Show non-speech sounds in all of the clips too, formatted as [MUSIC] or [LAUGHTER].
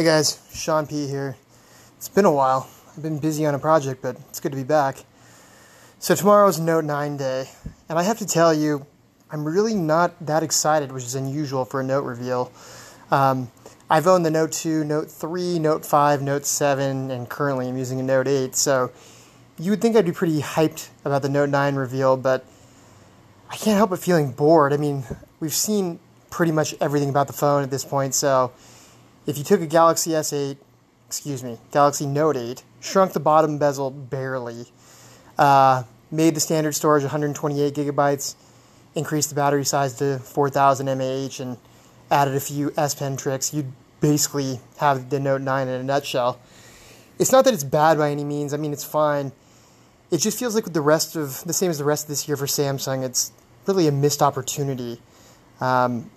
Hey guys, Sean P here. It's been a while. I've been busy on a project, but it's good to be back. So tomorrow's Note 9 day, and I have to tell you, I'm really not that excited, which is unusual for a Note reveal. Um, I've owned the Note 2, Note 3, Note 5, Note 7, and currently I'm using a Note 8, so you would think I'd be pretty hyped about the Note 9 reveal, but I can't help but feeling bored. I mean, we've seen pretty much everything about the phone at this point, so if you took a Galaxy S8, excuse me, Galaxy Note 8, shrunk the bottom bezel barely, uh, made the standard storage 128 gigabytes, increased the battery size to 4000 mAh, and added a few S Pen tricks, you'd basically have the Note 9 in a nutshell. It's not that it's bad by any means. I mean, it's fine. It just feels like the rest of the same as the rest of this year for Samsung, it's really a missed opportunity. Um,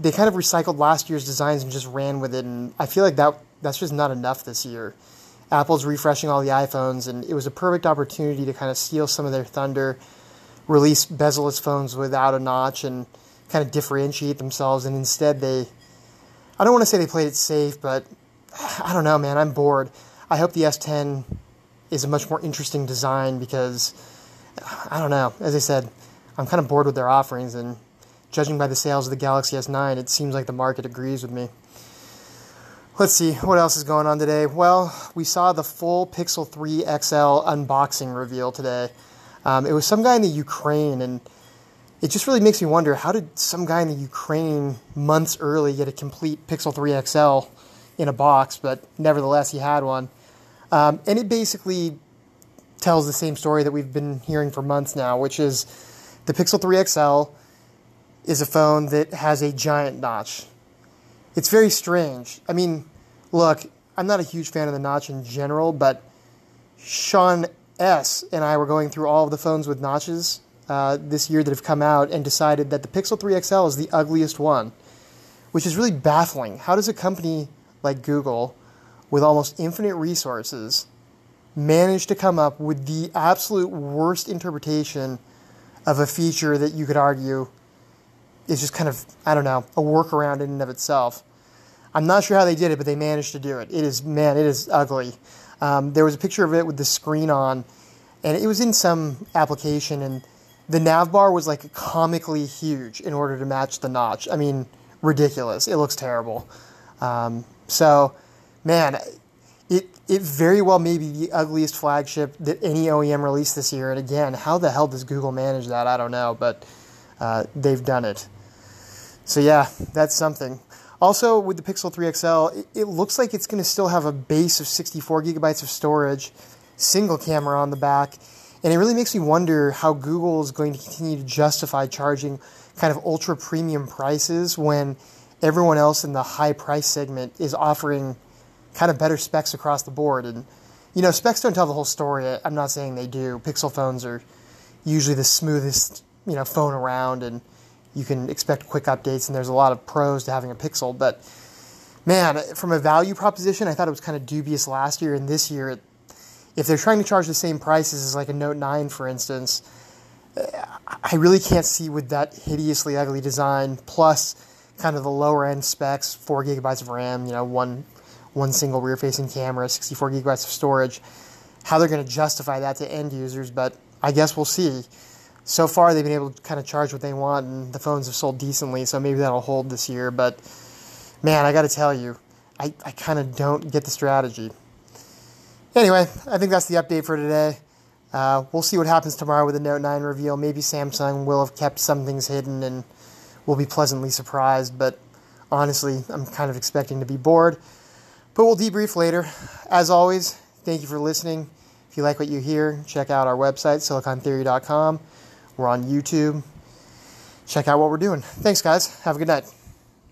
they kind of recycled last year's designs and just ran with it, and I feel like that that's just not enough this year. Apple's refreshing all the iPhones, and it was a perfect opportunity to kind of steal some of their thunder, release bezel-less phones without a notch, and kind of differentiate themselves. And instead, they I don't want to say they played it safe, but [SIGHS] I don't know, man. I'm bored. I hope the S10 is a much more interesting design because [SIGHS] I don't know. As I said, I'm kind of bored with their offerings, and judging by the sales of the Galaxy S9, it seems like the market agrees with me. Let's see, what else is going on today? Well, we saw the full Pixel 3 XL unboxing reveal today. Um, it was some guy in the Ukraine, and it just really makes me wonder how did some guy in the Ukraine months early get a complete Pixel 3 XL in a box, but nevertheless, he had one. Um, and it basically tells the same story that we've been hearing for months now, which is the Pixel 3 XL is a phone that has a giant notch. It's very strange. I mean, look, I'm not a huge fan of the notch in general, but Sean S. and I were going through all of the phones with notches uh, this year that have come out and decided that the Pixel 3 XL is the ugliest one, which is really baffling. How does a company like Google, with almost infinite resources, manage to come up with the absolute worst interpretation of a feature that you could argue is just kind of, I don't know, a workaround in and of itself. I'm not sure how they did it, but they managed to do it. It is, man, it is ugly. Um, there was a picture of it with the screen on, and it was in some application, and the nav bar was like comically huge in order to match the notch. I mean, ridiculous. It looks terrible. Um, so, man, it it very well may be the ugliest flagship that any OEM released this year. And again, how the hell does Google manage that? I don't know, but uh, they've done it. So yeah, that's something. Also, with the Pixel 3 XL, it, looks like it's going to still have a base of 64 gigabytes of storage, single camera on the back, and it really makes me wonder how Google is going to continue to justify charging kind of ultra premium prices when everyone else in the high price segment is offering kind of better specs across the board. And you know, specs don't tell the whole story. I'm not saying they do. Pixel phones are usually the smoothest you know phone around, and you can expect quick updates. And there's a lot of pros to having a Pixel, but man, from a value proposition, I thought it was kind of dubious last year, and this year, it, if they're trying to charge the same prices as like a Note 9, for instance, I really can't see with that hideously ugly design plus kind of the lower end specs, four gigabytes of RAM, you know, one one single rear facing camera, 64 gigabytes of storage, how they're going to justify that to end users, but I guess we'll see so far they've been able to kind of charge what they want, and the phones have sold decently, so maybe that'll hold this year. But man, I got to tell you, I, I kind of don't get the strategy. Anyway, I think that's the update for today. Uh, we'll see what happens tomorrow with the Note 9 reveal. Maybe Samsung will have kept some things hidden and we'll be pleasantly surprised, but honestly, I'm kind of expecting to be bored. But we'll debrief later. As always, thank you for listening. If you like what you hear, check out our website, silicontheory.com. We're on YouTube. Check out what we're doing. Thanks, guys. Have a good night.